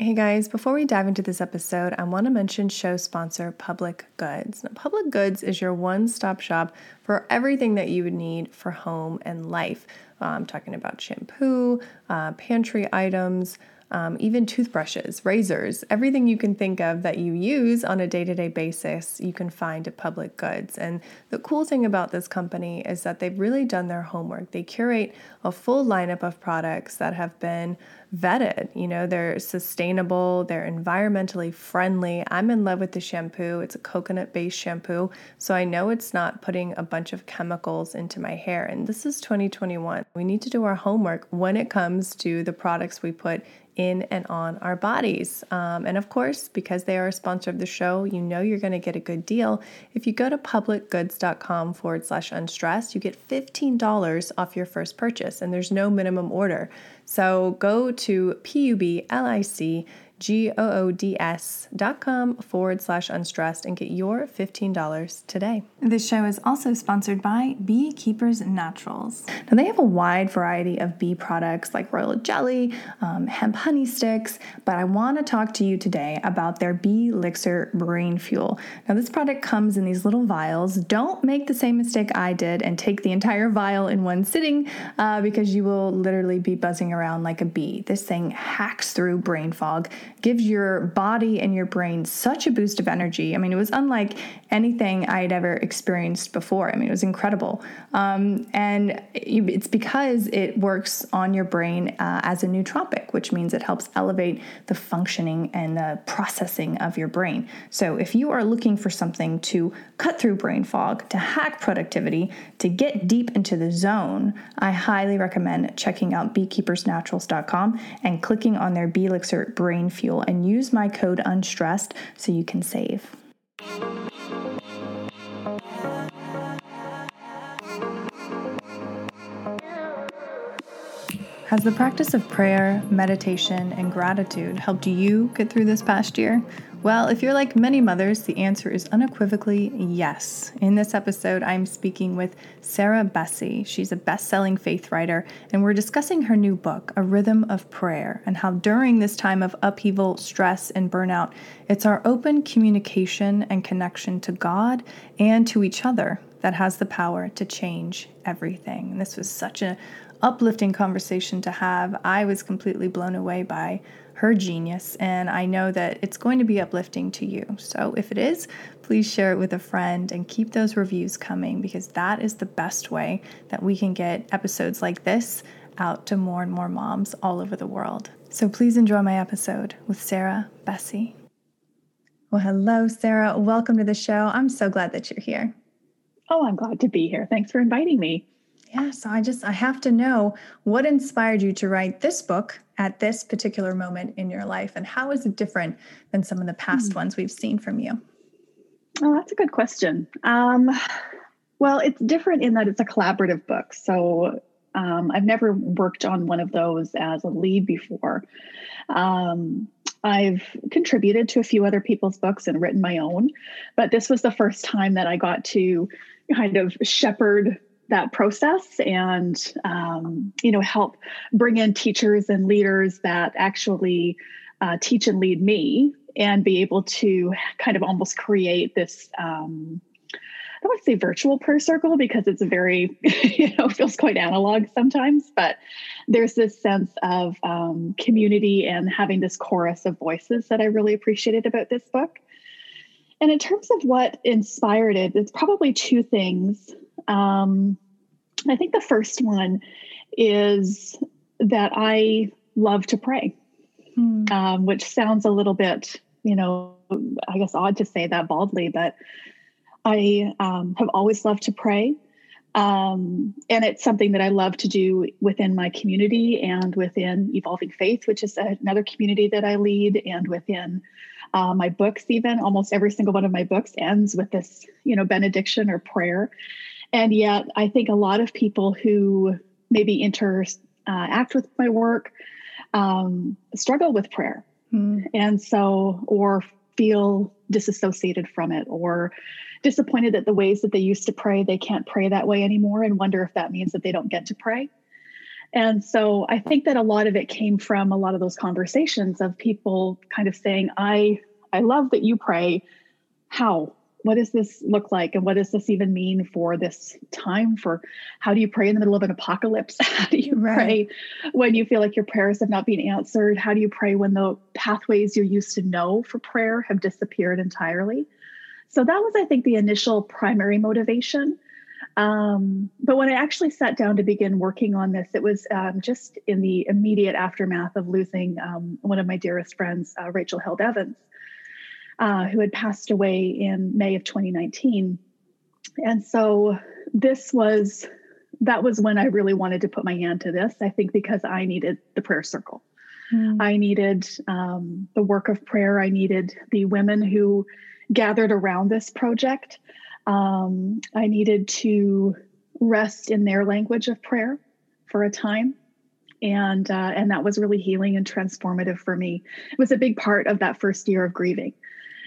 Hey guys, before we dive into this episode, I want to mention show sponsor Public Goods. Now, Public Goods is your one stop shop for everything that you would need for home and life. Uh, I'm talking about shampoo, uh, pantry items, um, even toothbrushes, razors, everything you can think of that you use on a day to day basis, you can find at Public Goods. And the cool thing about this company is that they've really done their homework. They curate a full lineup of products that have been vetted. You know, they're sustainable, they're environmentally friendly. I'm in love with the shampoo. It's a coconut based shampoo, so I know it's not putting a bunch of chemicals into my hair. And this is 2021. We need to do our homework when it comes to the products we put in and on our bodies. Um, and of course, because they are a sponsor of the show, you know you're going to get a good deal. If you go to publicgoods.com forward slash unstressed, you get $15 off your first purchase, and there's no minimum order. So go to P-U-B-L-I-C G-O-O-D-S dot com forward slash unstressed and get your $15 today. This show is also sponsored by Beekeepers Naturals. Now they have a wide variety of bee products like royal jelly, um, hemp honey sticks, but I want to talk to you today about their Bee Elixir Brain Fuel. Now this product comes in these little vials. Don't make the same mistake I did and take the entire vial in one sitting uh, because you will literally be buzzing around like a bee. This thing hacks through brain fog gives your body and your brain such a boost of energy. I mean, it was unlike anything I had ever experienced before. I mean, it was incredible. Um, and it's because it works on your brain uh, as a nootropic, which means it helps elevate the functioning and the processing of your brain. So if you are looking for something to cut through brain fog, to hack productivity, to get deep into the zone, I highly recommend checking out beekeepersnaturals.com and clicking on their Bee Elixir Brain Fuel fuel and use my code unstressed so you can save. Has the practice of prayer, meditation, and gratitude helped you get through this past year? Well, if you're like many mothers, the answer is unequivocally yes. In this episode, I'm speaking with Sarah Bessey. She's a best selling faith writer, and we're discussing her new book, A Rhythm of Prayer, and how during this time of upheaval, stress, and burnout, it's our open communication and connection to God and to each other that has the power to change everything. And this was such an uplifting conversation to have. I was completely blown away by her genius, and I know that it's going to be uplifting to you. So if it is, please share it with a friend and keep those reviews coming because that is the best way that we can get episodes like this out to more and more moms all over the world. So please enjoy my episode with Sarah Bessey. Well, hello, Sarah. Welcome to the show. I'm so glad that you're here. Oh, I'm glad to be here. Thanks for inviting me. Yeah, so I just I have to know what inspired you to write this book at this particular moment in your life and how is it different than some of the past mm. ones we've seen from you? Oh, that's a good question. Um, well, it's different in that it's a collaborative book. So um, I've never worked on one of those as a lead before. Um, I've contributed to a few other people's books and written my own, but this was the first time that I got to kind of shepherd that process and um, you know help bring in teachers and leaders that actually uh, teach and lead me and be able to kind of almost create this um, I don't want to say virtual prayer circle because it's a very, you know, feels quite analog sometimes, but there's this sense of um, community and having this chorus of voices that I really appreciated about this book. And in terms of what inspired it, it's probably two things. Um, I think the first one is that I love to pray, hmm. um, which sounds a little bit, you know, I guess odd to say that baldly, but I um, have always loved to pray. Um, and it's something that I love to do within my community and within Evolving Faith, which is another community that I lead, and within uh, my books. Even almost every single one of my books ends with this, you know, benediction or prayer. And yet, I think a lot of people who maybe interact uh, with my work um, struggle with prayer. Mm. And so, or feel disassociated from it, or disappointed that the ways that they used to pray, they can't pray that way anymore, and wonder if that means that they don't get to pray. And so I think that a lot of it came from a lot of those conversations of people kind of saying, I I love that you pray. How? What does this look like? And what does this even mean for this time? For how do you pray in the middle of an apocalypse? How do you right. pray when you feel like your prayers have not been answered? How do you pray when the pathways you used to know for prayer have disappeared entirely? So that was, I think, the initial primary motivation. Um, but when I actually sat down to begin working on this, it was um, just in the immediate aftermath of losing um, one of my dearest friends, uh, Rachel Held Evans, uh, who had passed away in May of 2019. And so this was that was when I really wanted to put my hand to this. I think because I needed the prayer circle. Mm. I needed um, the work of prayer. I needed the women who gathered around this project um, I needed to rest in their language of prayer for a time. And uh, and that was really healing and transformative for me. It was a big part of that first year of grieving.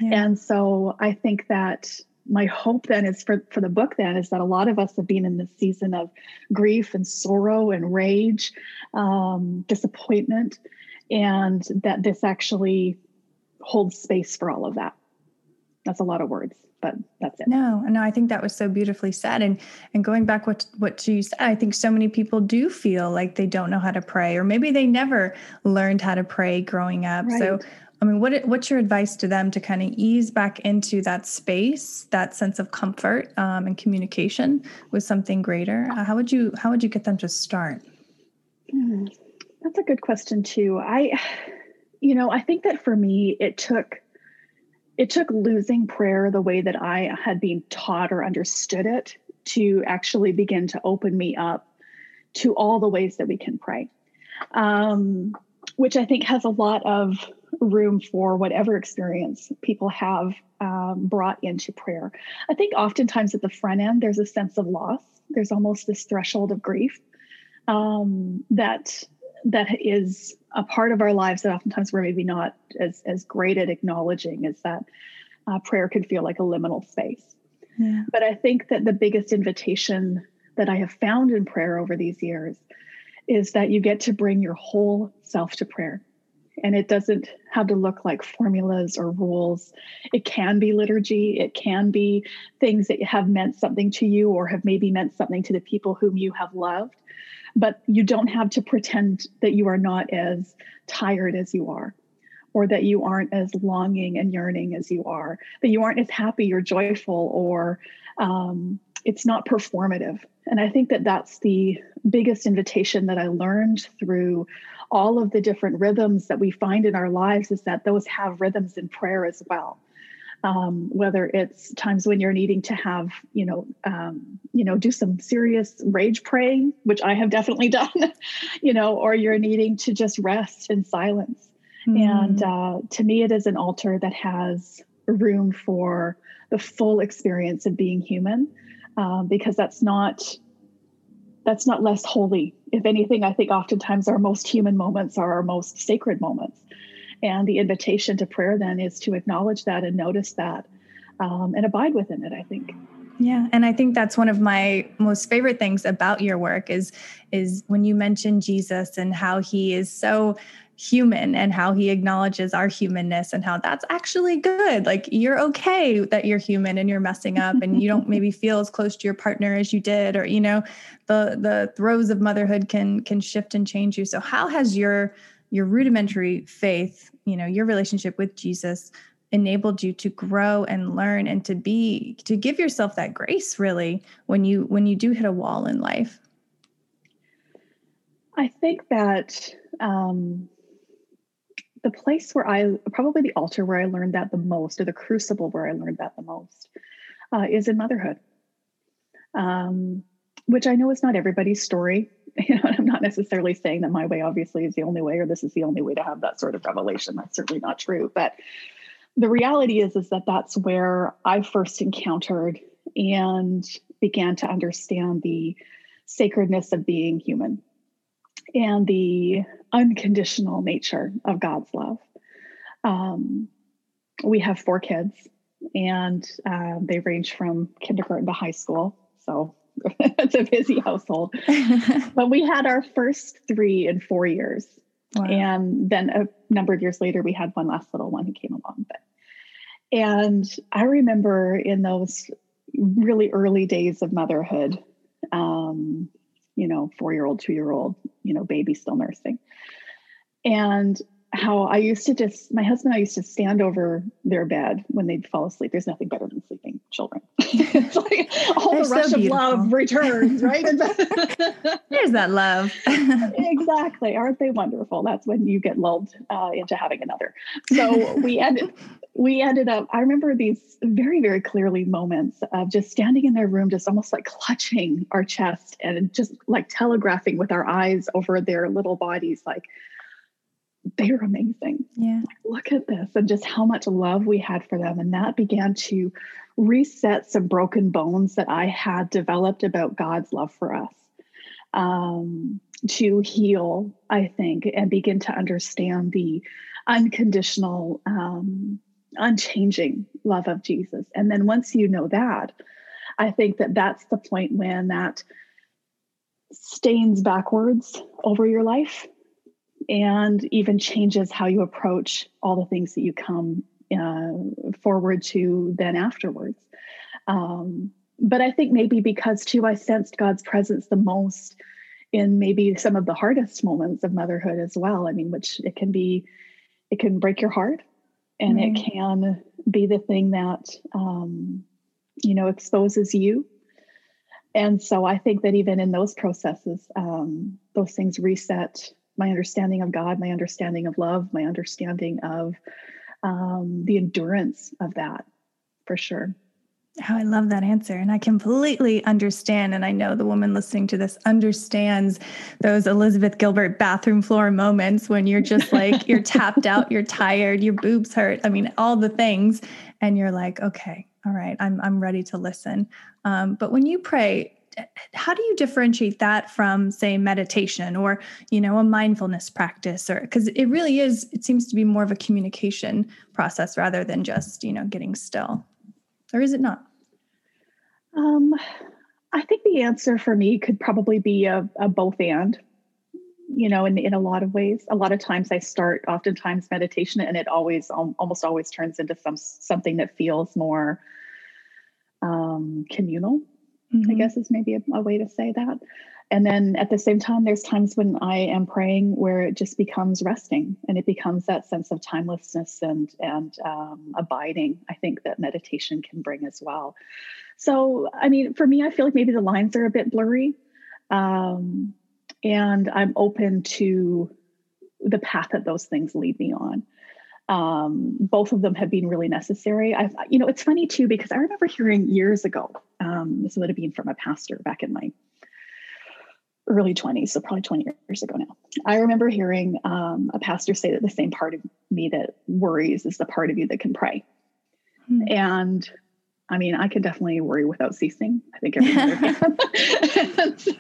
Yeah. And so I think that my hope then is for, for the book then is that a lot of us have been in this season of grief and sorrow and rage, um, disappointment, and that this actually holds space for all of that. That's a lot of words but that's it. No, no, I think that was so beautifully said. And and going back what what you said, I think so many people do feel like they don't know how to pray, or maybe they never learned how to pray growing up. Right. So I mean, what what's your advice to them to kind of ease back into that space, that sense of comfort um, and communication with something greater? Uh, how would you how would you get them to start? Hmm, that's a good question too. I, you know, I think that for me, it took it took losing prayer the way that I had been taught or understood it to actually begin to open me up to all the ways that we can pray, um, which I think has a lot of room for whatever experience people have um, brought into prayer. I think oftentimes at the front end, there's a sense of loss. There's almost this threshold of grief um, that that is a part of our lives that oftentimes we're maybe not as as great at acknowledging is that uh, prayer can feel like a liminal space. Yeah. But I think that the biggest invitation that I have found in prayer over these years is that you get to bring your whole self to prayer. And it doesn't have to look like formulas or rules. It can be liturgy. It can be things that have meant something to you or have maybe meant something to the people whom you have loved but you don't have to pretend that you are not as tired as you are or that you aren't as longing and yearning as you are that you aren't as happy or joyful or um, it's not performative and i think that that's the biggest invitation that i learned through all of the different rhythms that we find in our lives is that those have rhythms in prayer as well um, whether it's times when you're needing to have you know um, you know do some serious rage praying which i have definitely done you know or you're needing to just rest in silence mm. and uh, to me it is an altar that has room for the full experience of being human um, because that's not that's not less holy if anything i think oftentimes our most human moments are our most sacred moments and the invitation to prayer then is to acknowledge that and notice that um, and abide within it, I think. Yeah, and I think that's one of my most favorite things about your work is is when you mention Jesus and how he is so human and how he acknowledges our humanness and how that's actually good. Like you're okay that you're human and you're messing up and you don't maybe feel as close to your partner as you did or you know the the throes of motherhood can can shift and change you. So how has your your rudimentary faith, you know, your relationship with Jesus enabled you to grow and learn and to be to give yourself that grace really when you when you do hit a wall in life i think that um the place where i probably the altar where i learned that the most or the crucible where i learned that the most uh, is in motherhood um, which i know is not everybody's story you know, I'm not necessarily saying that my way obviously is the only way or this is the only way to have that sort of revelation. That's certainly not true. But the reality is, is that that's where I first encountered and began to understand the sacredness of being human and the unconditional nature of God's love. Um, we have four kids, and uh, they range from kindergarten to high school. So it's a busy household. but we had our first three in four years. Wow. And then a number of years later, we had one last little one who came along. But and I remember in those really early days of motherhood, um, you know, four year old, two year old, you know, baby still nursing. And how I used to just, my husband and I used to stand over their bed when they'd fall asleep. There's nothing better than sleeping children. it's like all They're the rush of love returns, right? There's that love. exactly. Aren't they wonderful? That's when you get lulled uh, into having another. So we ended, we ended up, I remember these very, very clearly moments of just standing in their room, just almost like clutching our chest and just like telegraphing with our eyes over their little bodies, like, they're amazing. Yeah. Look at this and just how much love we had for them. And that began to reset some broken bones that I had developed about God's love for us. Um, to heal, I think, and begin to understand the unconditional, um, unchanging love of Jesus. And then once you know that, I think that that's the point when that stains backwards over your life and even changes how you approach all the things that you come uh, forward to then afterwards. Um, but I think maybe because too, I sensed God's presence the most in maybe some of the hardest moments of motherhood as well. I mean, which it can be, it can break your heart and mm-hmm. it can be the thing that, um, you know, exposes you. And so I think that even in those processes, um, those things reset my understanding of God, my understanding of love, my understanding of um, the endurance of that for sure. How oh, I love that answer. And I completely understand. And I know the woman listening to this understands those Elizabeth Gilbert bathroom floor moments when you're just like, you're tapped out, you're tired, your boobs hurt. I mean, all the things. And you're like, okay, all right, I'm, I'm ready to listen. Um, but when you pray, how do you differentiate that from say meditation or you know a mindfulness practice or because it really is it seems to be more of a communication process rather than just you know getting still. Or is it not? Um i think the answer for me could probably be a, a both and you know in, in a lot of ways. A lot of times i start oftentimes meditation and it always almost always turns into some something that feels more um, communal mm-hmm. I guess is maybe a, a way to say that. And then at the same time, there's times when I am praying where it just becomes resting and it becomes that sense of timelessness and and um, abiding. I think that meditation can bring as well. So, I mean, for me, I feel like maybe the lines are a bit blurry, um, and I'm open to the path that those things lead me on um, both of them have been really necessary. I've, you know, it's funny too because I remember hearing years ago. Um, this would have been from a pastor back in my early 20s, so probably 20 years ago now. I remember hearing um, a pastor say that the same part of me that worries is the part of you that can pray. Hmm. And I mean, I can definitely worry without ceasing. I think everyone and, so,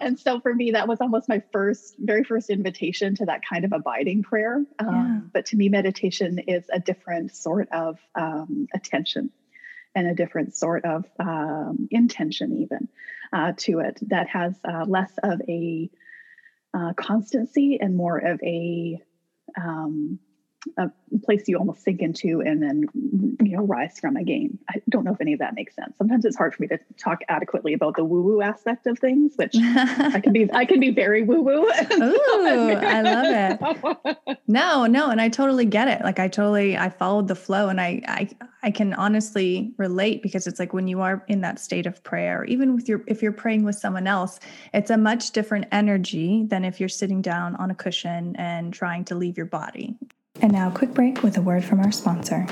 and so for me, that was almost my first, very first invitation to that kind of abiding prayer. Um, yeah. But to me, meditation is a different sort of um, attention and a different sort of um, intention, even uh, to it, that has uh, less of a uh, constancy and more of a um, a place you almost sink into and then you know rise from again. I don't know if any of that makes sense. Sometimes it's hard for me to talk adequately about the woo woo aspect of things which i can be i can be very woo woo Ooh, i love it. No no and i totally get it. Like i totally i followed the flow and i i i can honestly relate because it's like when you are in that state of prayer even with your if you're praying with someone else it's a much different energy than if you're sitting down on a cushion and trying to leave your body and now, a quick break with a word from our sponsor.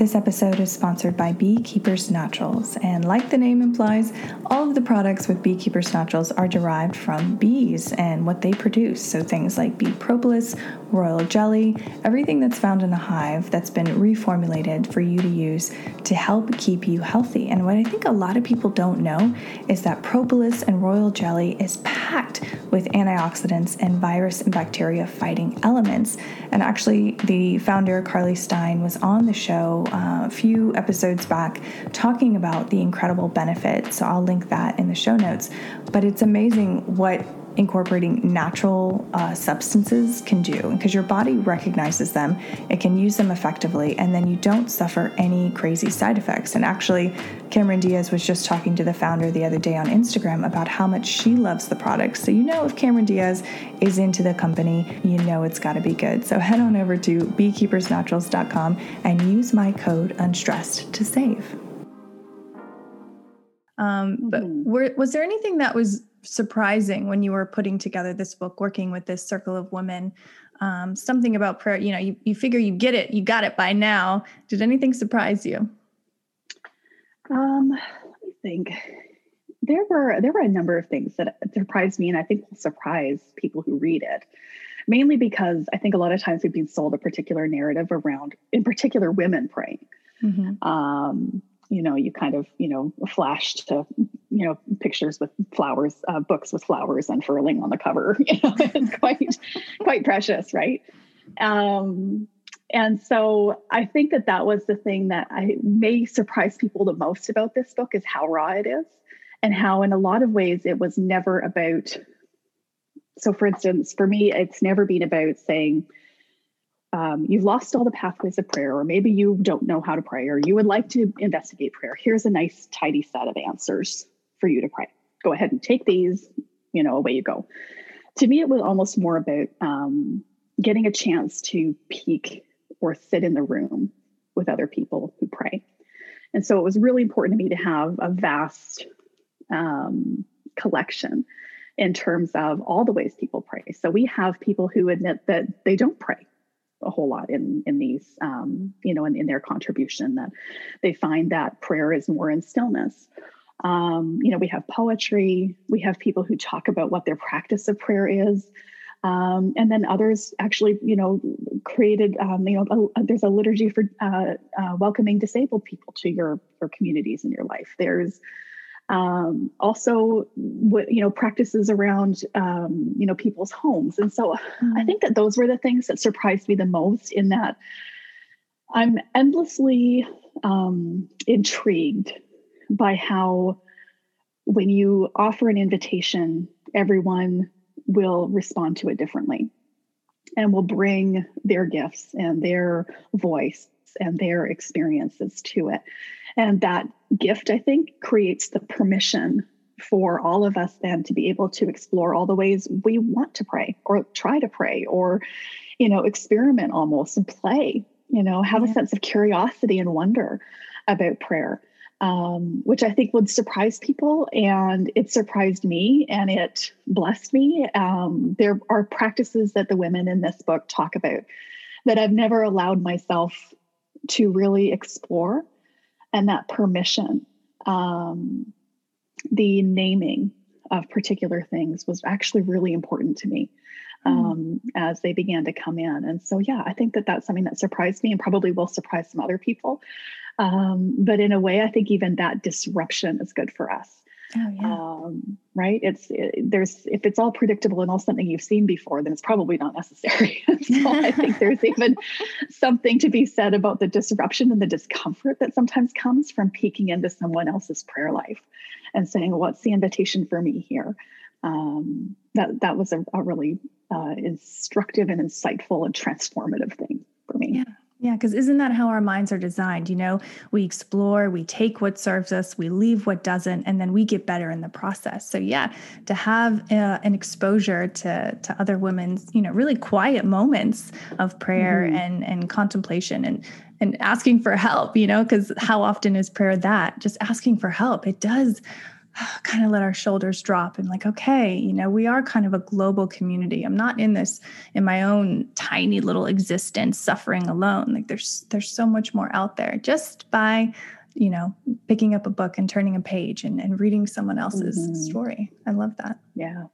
This episode is sponsored by Beekeepers Naturals, and like the name implies, all of the products with Beekeepers Naturals are derived from bees and what they produce. So things like bee propolis, royal jelly, everything that's found in a hive that's been reformulated for you to use to help keep you healthy. And what I think a lot of people don't know is that propolis and royal jelly is packed with antioxidants and virus and bacteria fighting elements. And actually, the founder, Carly Stein, was on the show a few episodes back talking about the incredible benefits. So I'll link that in the show notes. But it's amazing what incorporating natural uh, substances can do because your body recognizes them, it can use them effectively, and then you don't suffer any crazy side effects. And actually, Cameron Diaz was just talking to the founder the other day on Instagram about how much she loves the product. So, you know, if Cameron Diaz is into the company, you know it's got to be good. So, head on over to beekeepersnaturals.com and use my code unstressed to save. Um, but mm-hmm. were, was there anything that was surprising when you were putting together this book, working with this circle of women? Um, something about prayer, you know, you, you figure you get it, you got it by now. Did anything surprise you? Um, let me think. There were there were a number of things that surprised me, and I think will surprise people who read it. Mainly because I think a lot of times we've been sold a particular narrative around, in particular, women praying. Mm-hmm. Um, you know, you kind of, you know, flashed to, you know, pictures with flowers, uh, books with flowers unfurling on the cover. You know, it's quite, quite precious, right? Um, and so I think that that was the thing that I may surprise people the most about this book is how raw it is, and how, in a lot of ways, it was never about. So, for instance, for me, it's never been about saying, um, you've lost all the pathways of prayer, or maybe you don't know how to pray, or you would like to investigate prayer. Here's a nice, tidy set of answers for you to pray. Go ahead and take these, you know, away you go. To me, it was almost more about um, getting a chance to peek or sit in the room with other people who pray. And so it was really important to me to have a vast um, collection in terms of all the ways people pray. So we have people who admit that they don't pray a whole lot in in these um, you know in, in their contribution that they find that prayer is more in stillness. Um, you know we have poetry we have people who talk about what their practice of prayer is um, and then others actually you know created um, you know a, there's a liturgy for uh, uh, welcoming disabled people to your your communities in your life. There's um, also what you know practices around um, you know people's homes and so mm-hmm. i think that those were the things that surprised me the most in that i'm endlessly um, intrigued by how when you offer an invitation everyone will respond to it differently and will bring their gifts and their voice and their experiences to it and that gift, I think, creates the permission for all of us then to be able to explore all the ways we want to pray or try to pray or, you know, experiment almost and play, you know, have yeah. a sense of curiosity and wonder about prayer. Um, which I think would surprise people. And it surprised me and it blessed me. Um, there are practices that the women in this book talk about that I've never allowed myself to really explore and that permission, um, the naming of particular things was actually really important to me hmm. um, mm. as they began to come in. And so, yeah, I think that that's something that surprised me and probably will surprise some other people. Um, but in a way, I think even that disruption is good for us. Oh, yeah. Um, right? It's it, there's if it's all predictable and all something you've seen before, then it's probably not necessary. so I think there's even something to be said about the disruption and the discomfort that sometimes comes from peeking into someone else's prayer life and saying, "What's the invitation for me here?" Um, that that was a, a really uh, instructive and insightful and transformative thing for me. Yeah. Yeah, because isn't that how our minds are designed? You know, we explore, we take what serves us, we leave what doesn't, and then we get better in the process. So, yeah, to have uh, an exposure to to other women's, you know, really quiet moments of prayer mm-hmm. and and contemplation and and asking for help, you know, because how often is prayer that? Just asking for help. It does kind of let our shoulders drop and like okay you know we are kind of a global community. I'm not in this in my own tiny little existence suffering alone. Like there's there's so much more out there just by you know picking up a book and turning a page and, and reading someone else's mm-hmm. story. I love that. Yeah.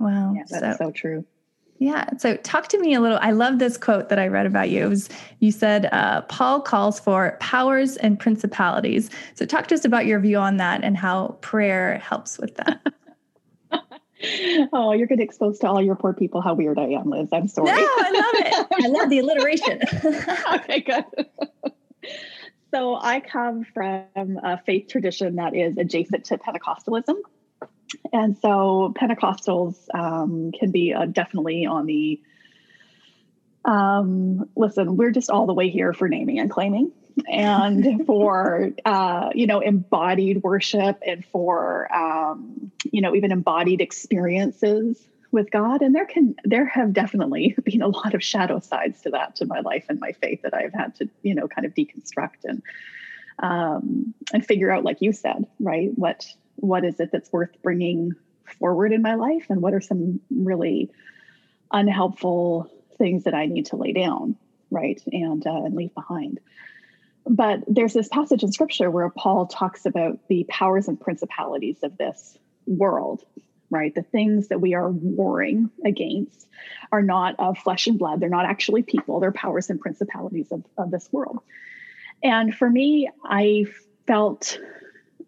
Wow. Yeah, that's so, so true yeah. So talk to me a little. I love this quote that I read about you. It was you said uh, Paul calls for powers and principalities. So talk to us about your view on that and how prayer helps with that. oh, you're going to expose to all your poor people how weird I am, Liz. I'm sorry. No, I love it. I love the alliteration. okay, good. So I come from a faith tradition that is adjacent to Pentecostalism. And so Pentecostals um, can be uh, definitely on the um, listen, we're just all the way here for naming and claiming and for uh, you know embodied worship and for um, you know even embodied experiences with God. And there can there have definitely been a lot of shadow sides to that to my life and my faith that I've had to you know kind of deconstruct and um, and figure out, like you said, right? What what is it that's worth bringing forward in my life, and what are some really unhelpful things that I need to lay down, right, and uh, and leave behind. But there's this passage in scripture where Paul talks about the powers and principalities of this world, right? The things that we are warring against are not of flesh and blood. They're not actually people, they're powers and principalities of, of this world. And for me, I felt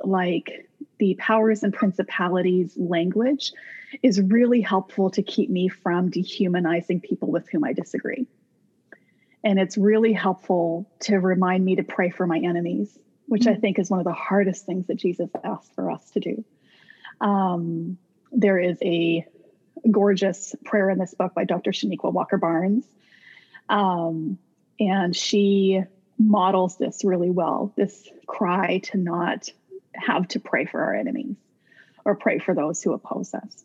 like the powers and principalities language is really helpful to keep me from dehumanizing people with whom I disagree. And it's really helpful to remind me to pray for my enemies, which mm-hmm. I think is one of the hardest things that Jesus asked for us to do. Um, there is a gorgeous prayer in this book by Dr. Chanequa Walker Barnes. Um, and she models this really well this cry to not have to pray for our enemies or pray for those who oppose us.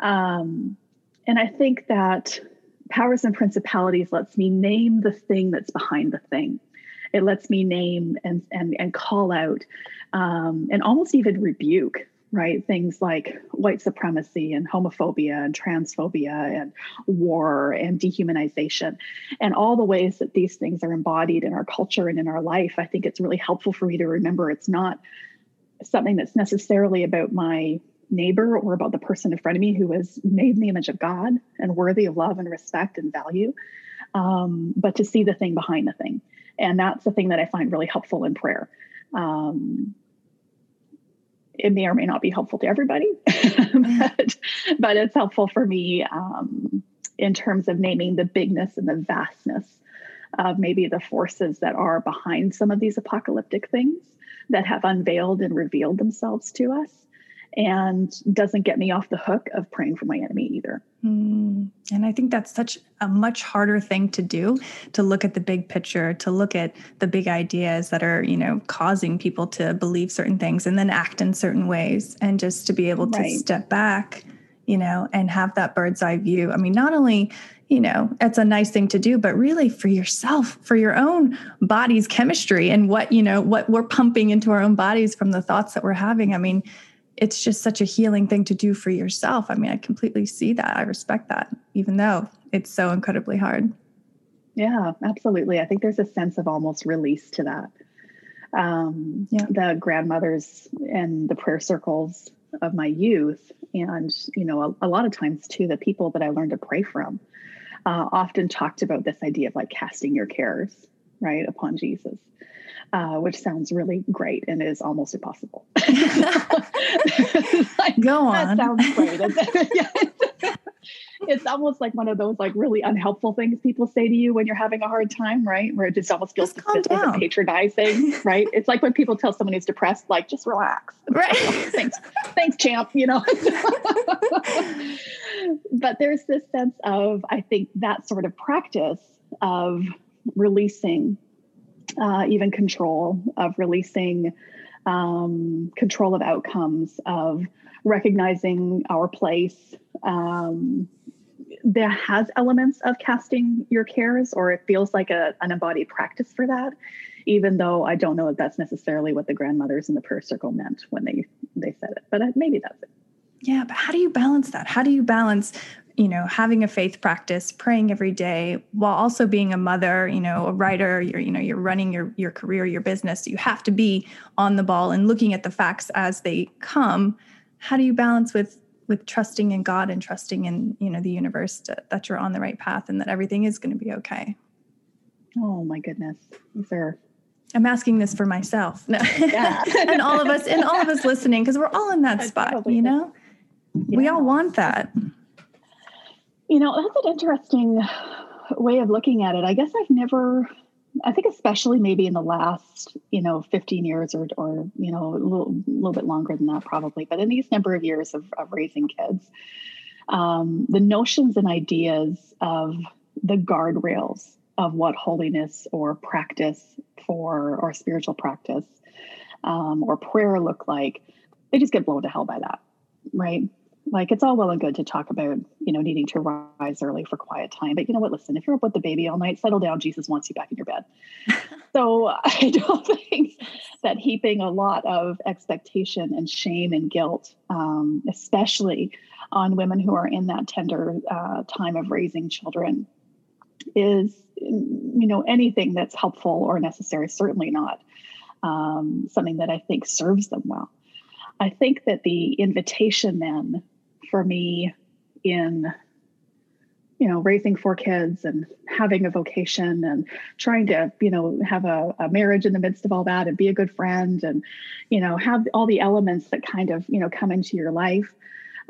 Um, and I think that powers and principalities lets me name the thing that's behind the thing. It lets me name and and and call out um, and almost even rebuke right things like white supremacy and homophobia and transphobia and war and dehumanization and all the ways that these things are embodied in our culture and in our life i think it's really helpful for me to remember it's not something that's necessarily about my neighbor or about the person in front of me who is made in the image of God and worthy of love and respect and value, um, but to see the thing behind the thing. And that's the thing that I find really helpful in prayer. Um, it may or may not be helpful to everybody, but, but it's helpful for me um, in terms of naming the bigness and the vastness of maybe the forces that are behind some of these apocalyptic things that have unveiled and revealed themselves to us and doesn't get me off the hook of praying for my enemy either. Mm. And I think that's such a much harder thing to do to look at the big picture, to look at the big ideas that are, you know, causing people to believe certain things and then act in certain ways and just to be able to right. step back, you know, and have that bird's eye view. I mean, not only you know, it's a nice thing to do, but really for yourself, for your own body's chemistry and what, you know, what we're pumping into our own bodies from the thoughts that we're having. I mean, it's just such a healing thing to do for yourself. I mean, I completely see that. I respect that, even though it's so incredibly hard. Yeah, absolutely. I think there's a sense of almost release to that. Um, yeah. The grandmothers and the prayer circles of my youth, and you know, a, a lot of times too, the people that I learned to pray from, uh, often talked about this idea of like casting your cares right upon Jesus uh, which sounds really great and is almost impossible. like, Go on. That sounds great. It's, almost like one of those like really unhelpful things people say to you when you're having a hard time, right? Where it just almost feels just patronizing, right? It's like when people tell someone who's depressed, like just relax. Right. thanks, thanks, champ. You know. but there's this sense of I think that sort of practice of releasing uh, even control of releasing um, control of outcomes of recognizing our place. Um, there has elements of casting your cares or it feels like a, an embodied practice for that even though i don't know if that's necessarily what the grandmothers in the prayer circle meant when they they said it but maybe that's it. Yeah but how do you balance that? How do you balance you know having a faith practice praying every day while also being a mother you know a writer you're you know you're running your your career your business you have to be on the ball and looking at the facts as they come how do you balance with with trusting in god and trusting in you know the universe to, that you're on the right path and that everything is going to be okay oh my goodness these are I'm asking this for myself. No. Yeah. and all of us and all of us listening because we're all in that spot, you know? Yeah. We all want that. You know, that's an interesting way of looking at it. I guess I've never I think especially maybe in the last, you know, 15 years or, or you know, a little, little bit longer than that probably, but in these number of years of, of raising kids, um, the notions and ideas of the guardrails of what holiness or practice for or spiritual practice um, or prayer look like, they just get blown to hell by that, right? Like it's all well and good to talk about, you know, needing to rise early for quiet time. But you know what? Listen, if you're up with the baby all night, settle down. Jesus wants you back in your bed. so I don't think that heaping a lot of expectation and shame and guilt, um, especially on women who are in that tender uh, time of raising children, is you know anything that's helpful or necessary. Certainly not um, something that I think serves them well. I think that the invitation then for me in you know raising four kids and having a vocation and trying to you know have a, a, marriage in the midst of all that and be a good friend and you know have all the elements that kind of you know come into your life.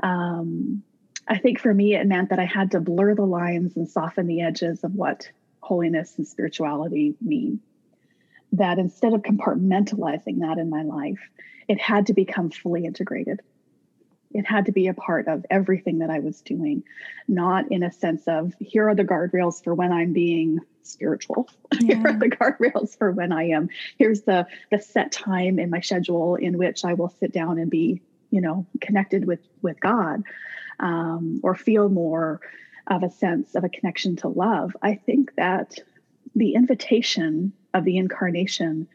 Um, i think for me it meant that i had to blur the lines and soften the edges of what holiness and spirituality mean. That instead of compartmentalizing that in my life it had to become fully integrated it had to be a part of everything that I was doing, not in a sense of here are the guardrails for when I'm being spiritual. Yeah. here are the guardrails for when I am. Here's the the set time in my schedule in which I will sit down and be, you know, connected with with God, um, or feel more of a sense of a connection to love. I think that the invitation of the incarnation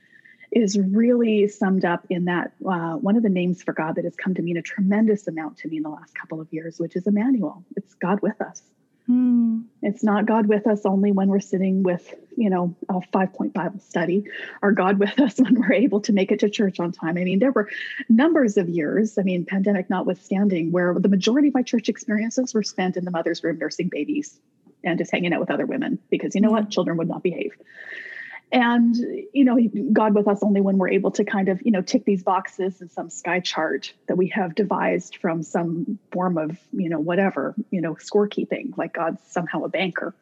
is really summed up in that uh, one of the names for God that has come to mean a tremendous amount to me in the last couple of years, which is Emmanuel. It's God with us. Hmm. It's not God with us only when we're sitting with, you know, a five point Bible study, or God with us when we're able to make it to church on time. I mean, there were numbers of years, I mean, pandemic notwithstanding, where the majority of my church experiences were spent in the mother's room nursing babies and just hanging out with other women because you know what? Children would not behave and you know god with us only when we're able to kind of you know tick these boxes in some sky chart that we have devised from some form of you know whatever you know scorekeeping like god's somehow a banker.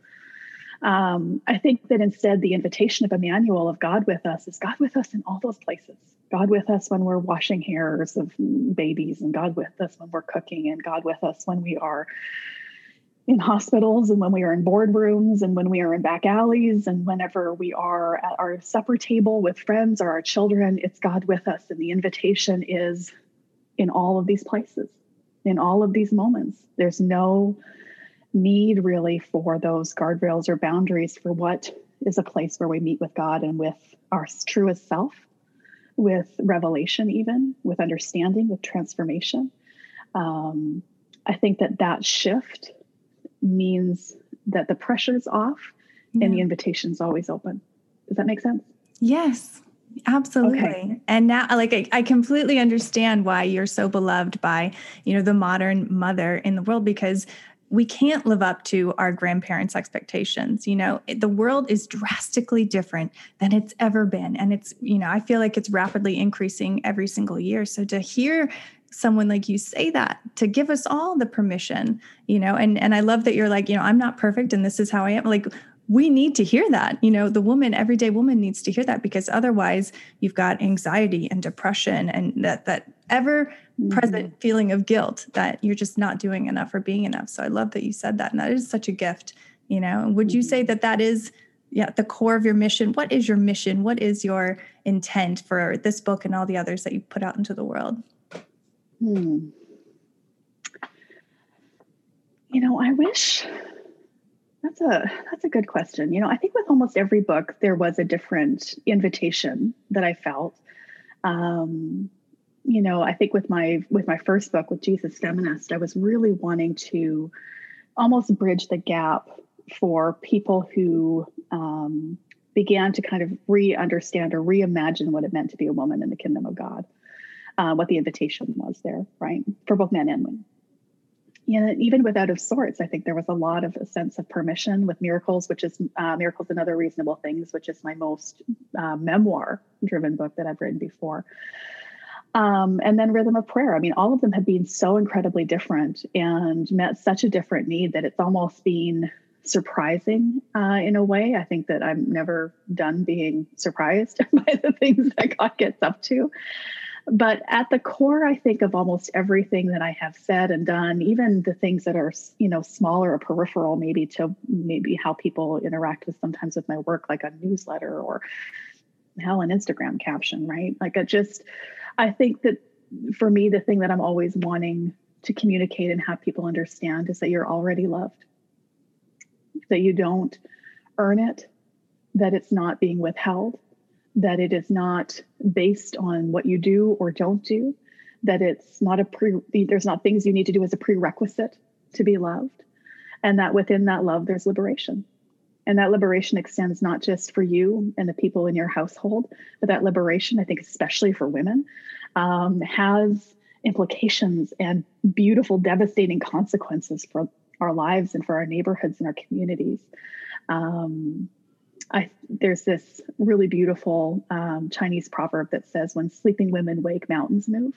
Um, i think that instead the invitation of emmanuel of god with us is god with us in all those places. God with us when we're washing hairs of babies and god with us when we're cooking and god with us when we are in hospitals and when we are in boardrooms and when we are in back alleys and whenever we are at our supper table with friends or our children, it's God with us. And the invitation is in all of these places, in all of these moments. There's no need really for those guardrails or boundaries for what is a place where we meet with God and with our truest self, with revelation, even with understanding, with transformation. Um, I think that that shift means that the pressure's off yeah. and the invitation's always open. Does that make sense? Yes, absolutely. Okay. And now like I, I, completely understand why you're so beloved by, you know, the modern mother in the world because we can't live up to our grandparents' expectations. You know, the world is drastically different than it's ever been. And it's, you know, I feel like it's rapidly increasing every single year. So to hear someone like you say that to give us all the permission you know and and i love that you're like you know i'm not perfect and this is how i am. Like we need to hear that you know the woman everyday woman needs to hear that because otherwise you've got anxiety and depression and that that ever present mm-hmm. feeling of guilt that you're just not doing enough or being enough. So i love that you said that and that is such a gift you know. Would mm-hmm. you say that that is yeah the core of your mission? What is your mission? What is your intent for this book and all the others that you put out into the world Hmm. You know, I wish that's a that's a good question. You know, I think with almost every book there was a different invitation that I felt. Um, you know, I think with my with my first book with Jesus Feminist, I was really wanting to almost bridge the gap for people who um, began to kind of re-understand or reimagine what it meant to be a woman in the kingdom of God uh, what the invitation was there, right, for both men and women. Yeah, even with Out of Sorts, I think there was a lot of a sense of permission with Miracles, which is uh, Miracles and Other Reasonable Things, which is my most uh, memoir driven book that I've written before. Um, and then Rhythm of Prayer. I mean, all of them have been so incredibly different and met such a different need that it's almost been surprising uh, in a way. I think that I'm never done being surprised by the things that God gets up to. But at the core, I think of almost everything that I have said and done, even the things that are, you know, smaller or peripheral, maybe to maybe how people interact with sometimes with my work, like a newsletter or hell, an Instagram caption, right? Like I just, I think that for me, the thing that I'm always wanting to communicate and have people understand is that you're already loved that you don't earn it, that it's not being withheld, that it is not based on what you do or don't do, that it's not a pre there's not things you need to do as a prerequisite to be loved. And that within that love there's liberation. And that liberation extends not just for you and the people in your household, but that liberation, I think, especially for women, um, has implications and beautiful, devastating consequences for our lives and for our neighborhoods and our communities. Um, I, there's this really beautiful um, Chinese proverb that says, "When sleeping women wake, mountains move."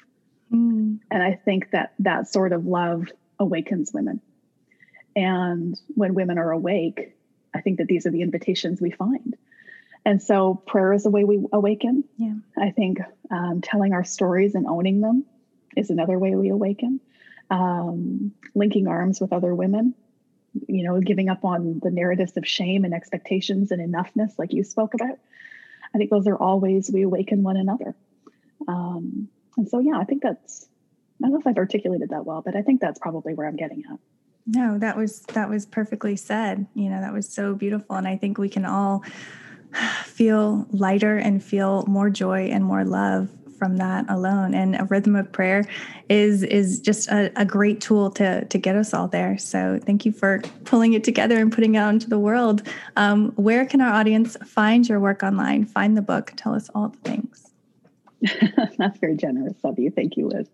Mm. And I think that that sort of love awakens women. And when women are awake, I think that these are the invitations we find. And so prayer is the way we awaken. Yeah. I think um, telling our stories and owning them is another way we awaken um, linking arms with other women, you know, giving up on the narratives of shame and expectations and enoughness, like you spoke about. I think those are all ways we awaken one another. Um, and so, yeah, I think that's, I don't know if I've articulated that well, but I think that's probably where I'm getting at. No, that was that was perfectly said. You know, that was so beautiful and I think we can all feel lighter and feel more joy and more love from that alone. And a rhythm of prayer is is just a, a, great tool to to get us all there. So thank you for pulling it together and putting it out into the world. Um, where can our audience find your work online? Find the book. Tell us all the things. That's very generous of you. Thank you, Liz.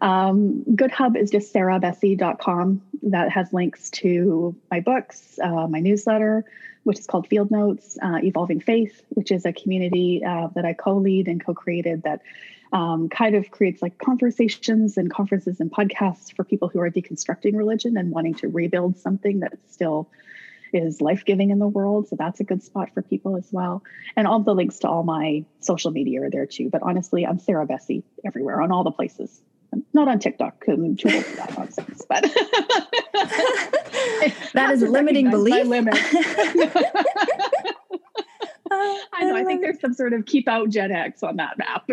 Um, Good Hub is just sarahbessey.com. That has links to my books, uh, my newsletter, which is called Field Notes, uh, Evolving Faith, which is a community uh, that I co lead and co created that um, kind of creates like conversations and conferences and podcasts for people who are deconstructing religion and wanting to rebuild something that still is life giving in the world. So that's a good spot for people as well. And all the links to all my social media are there too. But honestly, I'm Sarah Bessey everywhere on all the places not on TikTok because I'm too old for that nonsense. But that is a limiting belief. Limit. I know. I think there's some sort of keep out Gen X on that map.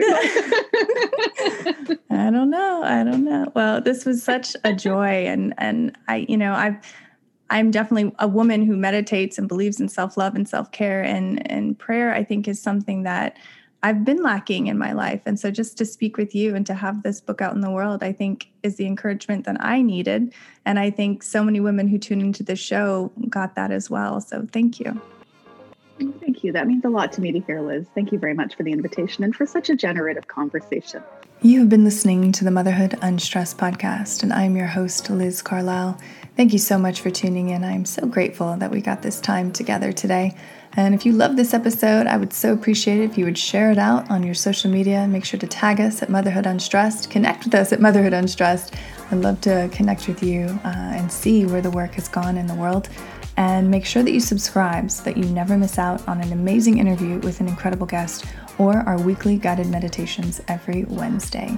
I don't know. I don't know. Well, this was such a joy, and and I, you know, I've. I'm definitely a woman who meditates and believes in self love and self care, and and prayer. I think is something that I've been lacking in my life. And so just to speak with you and to have this book out in the world, I think is the encouragement that I needed. And I think so many women who tune into this show got that as well. So thank you. Thank you. That means a lot to me to hear, Liz. Thank you very much for the invitation and for such a generative conversation. You have been listening to the Motherhood Unstressed podcast, and I'm your host, Liz Carlisle. Thank you so much for tuning in. I'm so grateful that we got this time together today. And if you love this episode, I would so appreciate it if you would share it out on your social media. Make sure to tag us at Motherhood Unstressed, connect with us at Motherhood Unstressed. I'd love to connect with you uh, and see where the work has gone in the world. And make sure that you subscribe so that you never miss out on an amazing interview with an incredible guest or our weekly guided meditations every Wednesday.